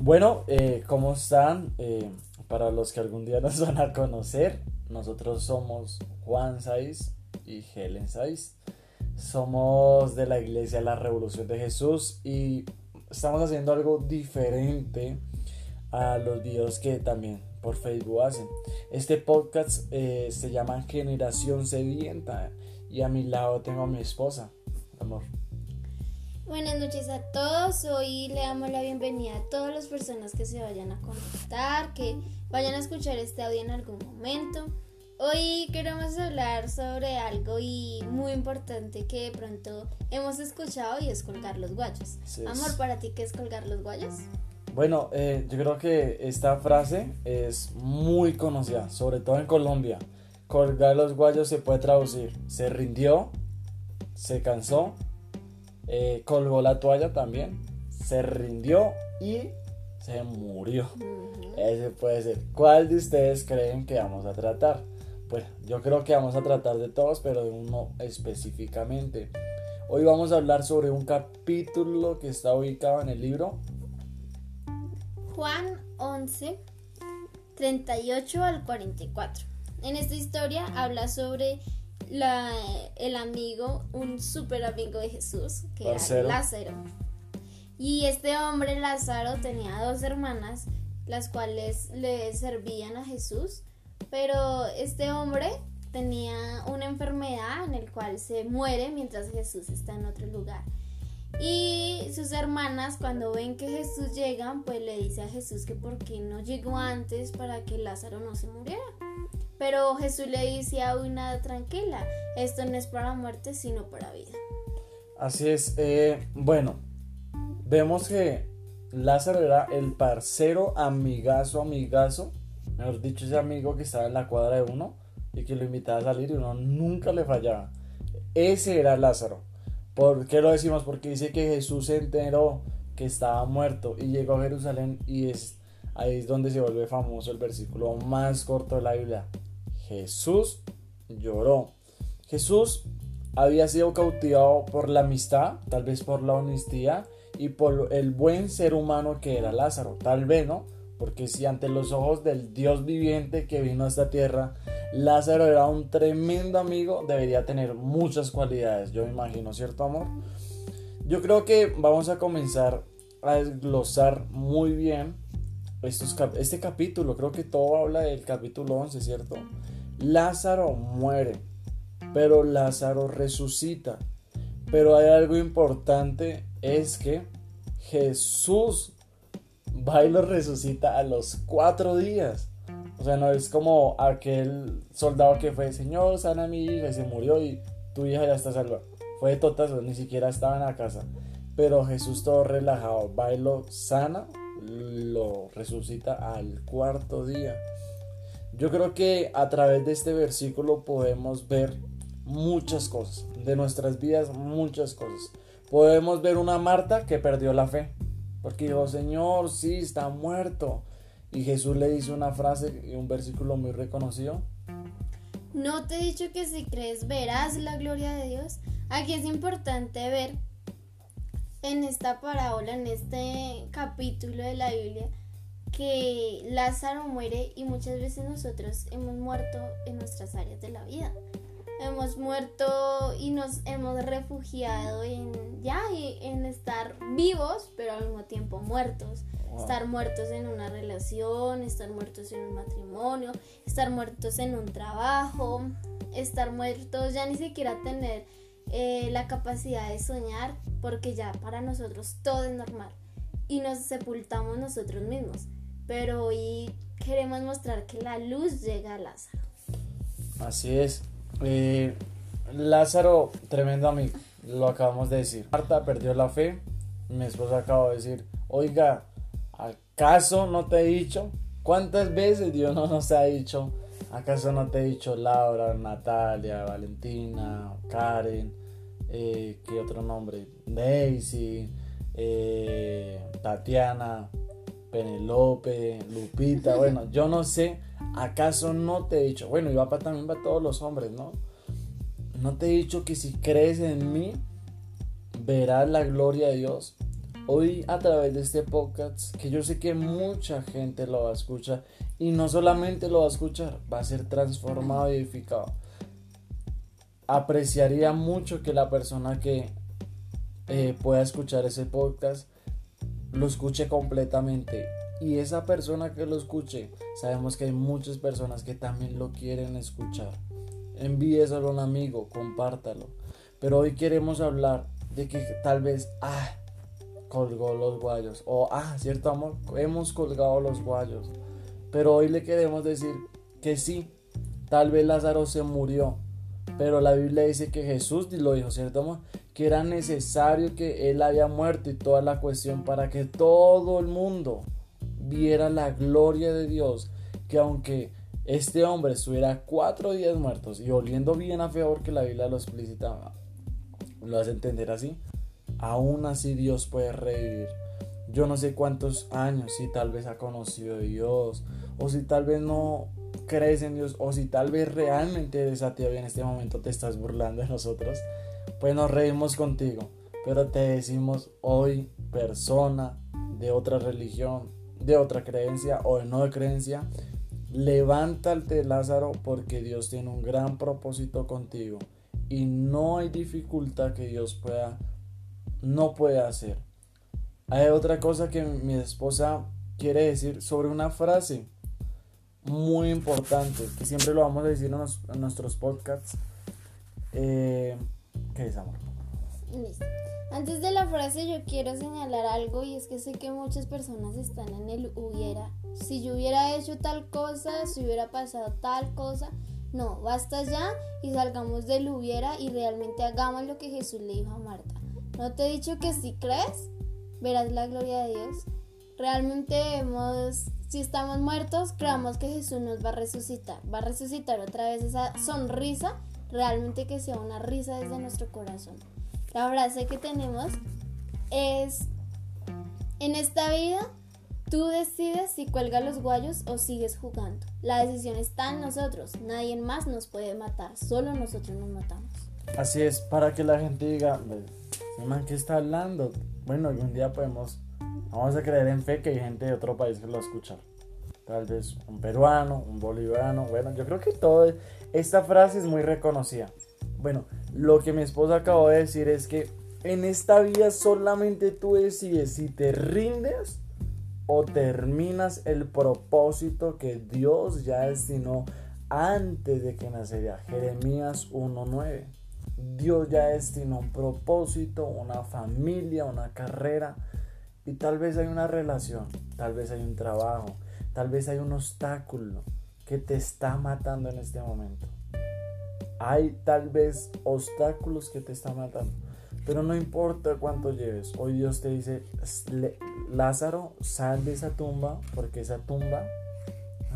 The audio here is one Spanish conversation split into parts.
Bueno, eh, ¿cómo están? Eh, para los que algún día nos van a conocer, nosotros somos Juan Saiz y Helen Saiz. Somos de la Iglesia La Revolución de Jesús y estamos haciendo algo diferente a los videos que también por Facebook hacen. Este podcast eh, se llama Generación Sedienta y a mi lado tengo a mi esposa, amor. Buenas noches a todos. Hoy le damos la bienvenida a todas las personas que se vayan a conectar, que vayan a escuchar este audio en algún momento. Hoy queremos hablar sobre algo y muy importante que de pronto hemos escuchado y es colgar los guayos. Amor, ¿para ti qué es colgar los guayos? Bueno, eh, yo creo que esta frase es muy conocida, sobre todo en Colombia. Colgar los guayos se puede traducir, se rindió, se cansó eh, colgó la toalla también, se rindió y se murió. Ese puede ser. ¿Cuál de ustedes creen que vamos a tratar? Pues yo creo que vamos a tratar de todos, pero de uno específicamente. Hoy vamos a hablar sobre un capítulo que está ubicado en el libro Juan 11, 38 al 44. En esta historia habla sobre la, el amigo, un super amigo de Jesús, que era Lázaro. Y este hombre, Lázaro, tenía dos hermanas, las cuales le servían a Jesús, pero este hombre tenía una enfermedad en el cual se muere mientras Jesús está en otro lugar. Y sus hermanas cuando ven que Jesús llega, pues le dice a Jesús que por qué no llegó antes para que Lázaro no se muriera. Pero Jesús le dice a nada tranquila, esto no es para muerte, sino para vida. Así es, eh, bueno, vemos que Lázaro era el parcero, amigazo, amigazo, mejor dicho, ese amigo que estaba en la cuadra de uno y que lo invitaba a salir y uno nunca le fallaba. Ese era Lázaro. ¿Por qué lo decimos? Porque dice que Jesús se enteró que estaba muerto y llegó a Jerusalén y es ahí es donde se vuelve famoso el versículo más corto de la Biblia. Jesús lloró. Jesús había sido cautivado por la amistad, tal vez por la honestidad y por el buen ser humano que era Lázaro, tal vez, ¿no? Porque si ante los ojos del Dios viviente que vino a esta tierra, Lázaro era un tremendo amigo, debería tener muchas cualidades, yo me imagino, ¿cierto amor? Yo creo que vamos a comenzar a desglosar muy bien estos este capítulo, creo que todo habla del capítulo 11, ¿cierto? Lázaro muere, pero Lázaro resucita. Pero hay algo importante, es que Jesús va y lo resucita a los cuatro días. O sea, no es como aquel soldado que fue, Señor, sana mi hija y se murió y tu hija ya está salva. Fue de totazo, ni siquiera estaba en la casa. Pero Jesús todo relajado, va y lo sana, lo resucita al cuarto día. Yo creo que a través de este versículo podemos ver muchas cosas, de nuestras vidas muchas cosas. Podemos ver una Marta que perdió la fe, porque dijo, Señor, sí, está muerto. Y Jesús le dice una frase y un versículo muy reconocido. No te he dicho que si crees verás la gloria de Dios. Aquí es importante ver en esta parábola, en este capítulo de la Biblia, que Lázaro muere y muchas veces nosotros hemos muerto en nuestras áreas de la vida. Hemos muerto y nos hemos refugiado en ya en estar vivos, pero al mismo tiempo muertos. Estar muertos en una relación, estar muertos en un matrimonio, estar muertos en un trabajo, estar muertos ya ni siquiera tener eh, la capacidad de soñar, porque ya para nosotros todo es normal y nos sepultamos nosotros mismos pero hoy queremos mostrar que la luz llega a Lázaro. Así es. Eh, Lázaro, tremendo amigo, lo acabamos de decir. Marta perdió la fe. Mi esposa acaba de decir, oiga, ¿acaso no te he dicho? ¿Cuántas veces Dios no nos ha dicho? ¿Acaso no te he dicho Laura, Natalia, Valentina, Karen, eh, qué otro nombre? Daisy, eh, Tatiana, Penelope, Lupita, bueno, yo no sé, ¿acaso no te he dicho? Bueno, y va para, también para todos los hombres, ¿no? No te he dicho que si crees en mí, verás la gloria de Dios. hoy a través de este podcast, que yo sé que mucha gente lo va a escuchar y no solamente lo va a escuchar, va a ser transformado y edificado. Apreciaría mucho que la persona que eh, pueda escuchar ese podcast lo escuche completamente. Y esa persona que lo escuche, sabemos que hay muchas personas que también lo quieren escuchar. Envíeselo a un amigo, compártalo. Pero hoy queremos hablar de que tal vez, ah, colgó los guayos. O, ah, cierto amor, hemos colgado los guayos. Pero hoy le queremos decir que sí, tal vez Lázaro se murió. Pero la Biblia dice que Jesús lo dijo, ¿cierto amor? Que era necesario que él había muerto y toda la cuestión para que todo el mundo viera la gloria de Dios. Que aunque este hombre estuviera cuatro días muertos y oliendo bien a peor que la Biblia lo explicitaba, lo hace entender así aún así Dios puede revivir. Yo no sé cuántos años, si tal vez ha conocido a Dios, o si tal vez no crees en Dios, o si tal vez realmente eres ateo y en este momento te estás burlando de nosotros, pues nos reímos contigo. Pero te decimos hoy, persona de otra religión, de otra creencia o de no de creencia, levántate Lázaro porque Dios tiene un gran propósito contigo y no hay dificultad que Dios pueda no puede hacer. Hay otra cosa que mi esposa quiere decir sobre una frase muy importante que siempre lo vamos a decir en, nuestros podcasts. Eh, ¿Qué es amor? Antes de la frase yo quiero señalar algo y es que sé que muchas personas están en el hubiera. Si yo hubiera hecho tal cosa, si hubiera pasado tal cosa, no, basta ya y salgamos del hubiera y realmente hagamos lo que Jesús le dijo a Marta. ¿No te he dicho que si crees, verás la gloria de Dios? Realmente hemos, si estamos muertos, creamos que Jesús nos va a resucitar. Va a resucitar otra vez esa sonrisa, realmente que sea una risa desde nuestro corazón. La frase que tenemos es, en esta vida Tú decides si cuelga los guayos o sigues jugando. La decisión está en nosotros. Nadie más nos puede matar. Solo nosotros nos matamos. Así es, para que la gente diga, man, ¿qué está hablando? Bueno, algún día podemos, vamos a creer en fe que hay gente de otro país que lo va a escuchar. Tal vez un peruano, un boliviano. Bueno, yo creo que todo, esta frase es muy reconocida. Bueno, lo que mi esposa acabó de decir es que en esta vida solamente tú decides si te rindes o terminas el propósito que Dios ya destinó antes de que nacería. Jeremías 1.9. Dios ya destinó un propósito, una familia, una carrera. Y tal vez hay una relación, tal vez hay un trabajo, tal vez hay un obstáculo que te está matando en este momento. Hay tal vez obstáculos que te están matando. Pero no importa cuánto lleves. Hoy Dios te dice, Lázaro, sal de esa tumba porque esa tumba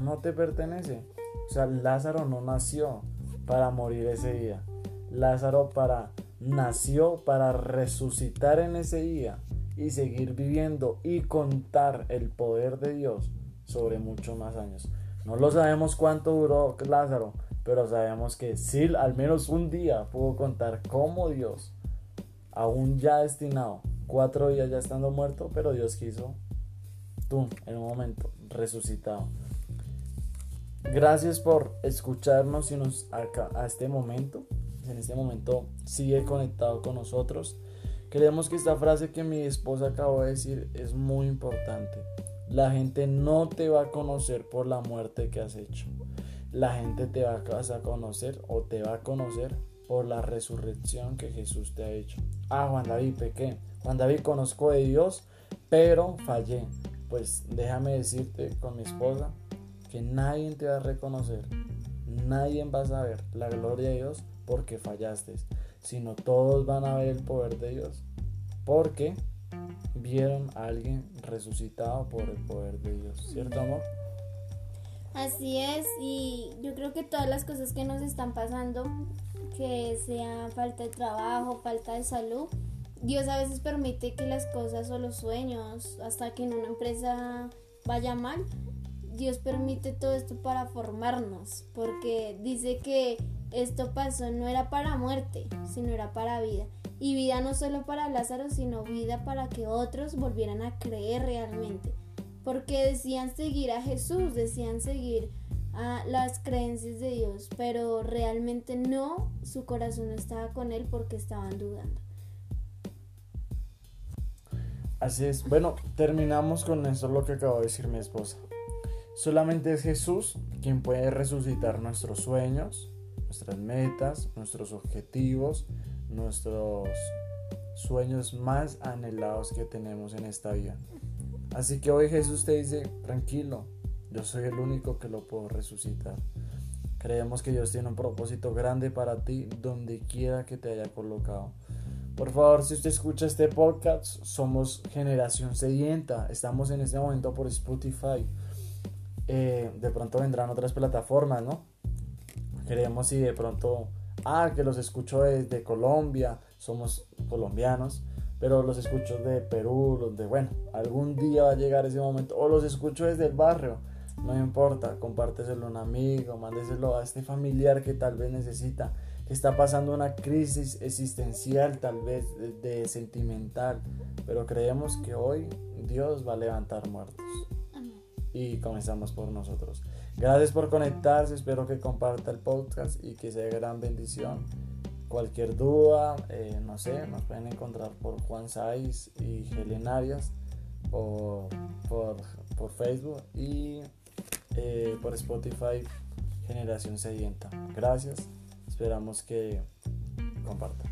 no te pertenece. O sea, Lázaro no nació para morir ese día. Lázaro para nació para resucitar en ese día y seguir viviendo y contar el poder de Dios sobre muchos más años. No lo sabemos cuánto duró Lázaro, pero sabemos que sí, al menos un día pudo contar cómo Dios, aún ya destinado, cuatro días ya estando muerto, pero Dios quiso, tú, en un momento, resucitado. Gracias por escucharnos y nos acá, a este momento en este momento sigue conectado con nosotros. Creemos que esta frase que mi esposa acabó de decir es muy importante. La gente no te va a conocer por la muerte que has hecho. La gente te va a conocer o te va a conocer por la resurrección que Jesús te ha hecho. Ah, Juan David, pequé. Juan David conozco de Dios, pero fallé. Pues déjame decirte con mi esposa que nadie te va a reconocer. Nadie va a saber la gloria de Dios porque fallaste, sino todos van a ver el poder de Dios, porque vieron a alguien resucitado por el poder de Dios, ¿cierto amor? Así es, y yo creo que todas las cosas que nos están pasando, que sea falta de trabajo, falta de salud, Dios a veces permite que las cosas o los sueños, hasta que en una empresa vaya mal, Dios permite todo esto para formarnos, porque dice que esto pasó no era para muerte, sino era para vida. Y vida no solo para Lázaro, sino vida para que otros volvieran a creer realmente. Porque decían seguir a Jesús, decían seguir a las creencias de Dios, pero realmente no, su corazón no estaba con él porque estaban dudando. Así es. Bueno, terminamos con eso lo que acabo de decir mi esposa. Solamente es Jesús quien puede resucitar nuestros sueños, nuestras metas, nuestros objetivos, nuestros sueños más anhelados que tenemos en esta vida. Así que hoy Jesús te dice, tranquilo, yo soy el único que lo puedo resucitar. Creemos que Dios tiene un propósito grande para ti donde quiera que te haya colocado. Por favor, si usted escucha este podcast, somos Generación Sedienta. Estamos en este momento por Spotify. Eh, de pronto vendrán otras plataformas, ¿no? Queremos si de pronto, ah, que los escucho desde Colombia, somos colombianos, pero los escucho de Perú, los de, bueno, algún día va a llegar ese momento, o los escucho desde el barrio, no importa, compárteselo a un amigo, mándeselo a este familiar que tal vez necesita está pasando una crisis existencial, tal vez de, sentimental, pero creemos que hoy Dios va a levantar muertos. Y comenzamos por nosotros. Gracias por conectarse, espero que comparta el podcast y que sea gran bendición. Cualquier duda, eh, no sé, nos pueden encontrar por Juan Saiz y Helen Arias, por, por, Facebook y eh, por Spotify Generación Sedienta. Gracias. Esperamos que compartan.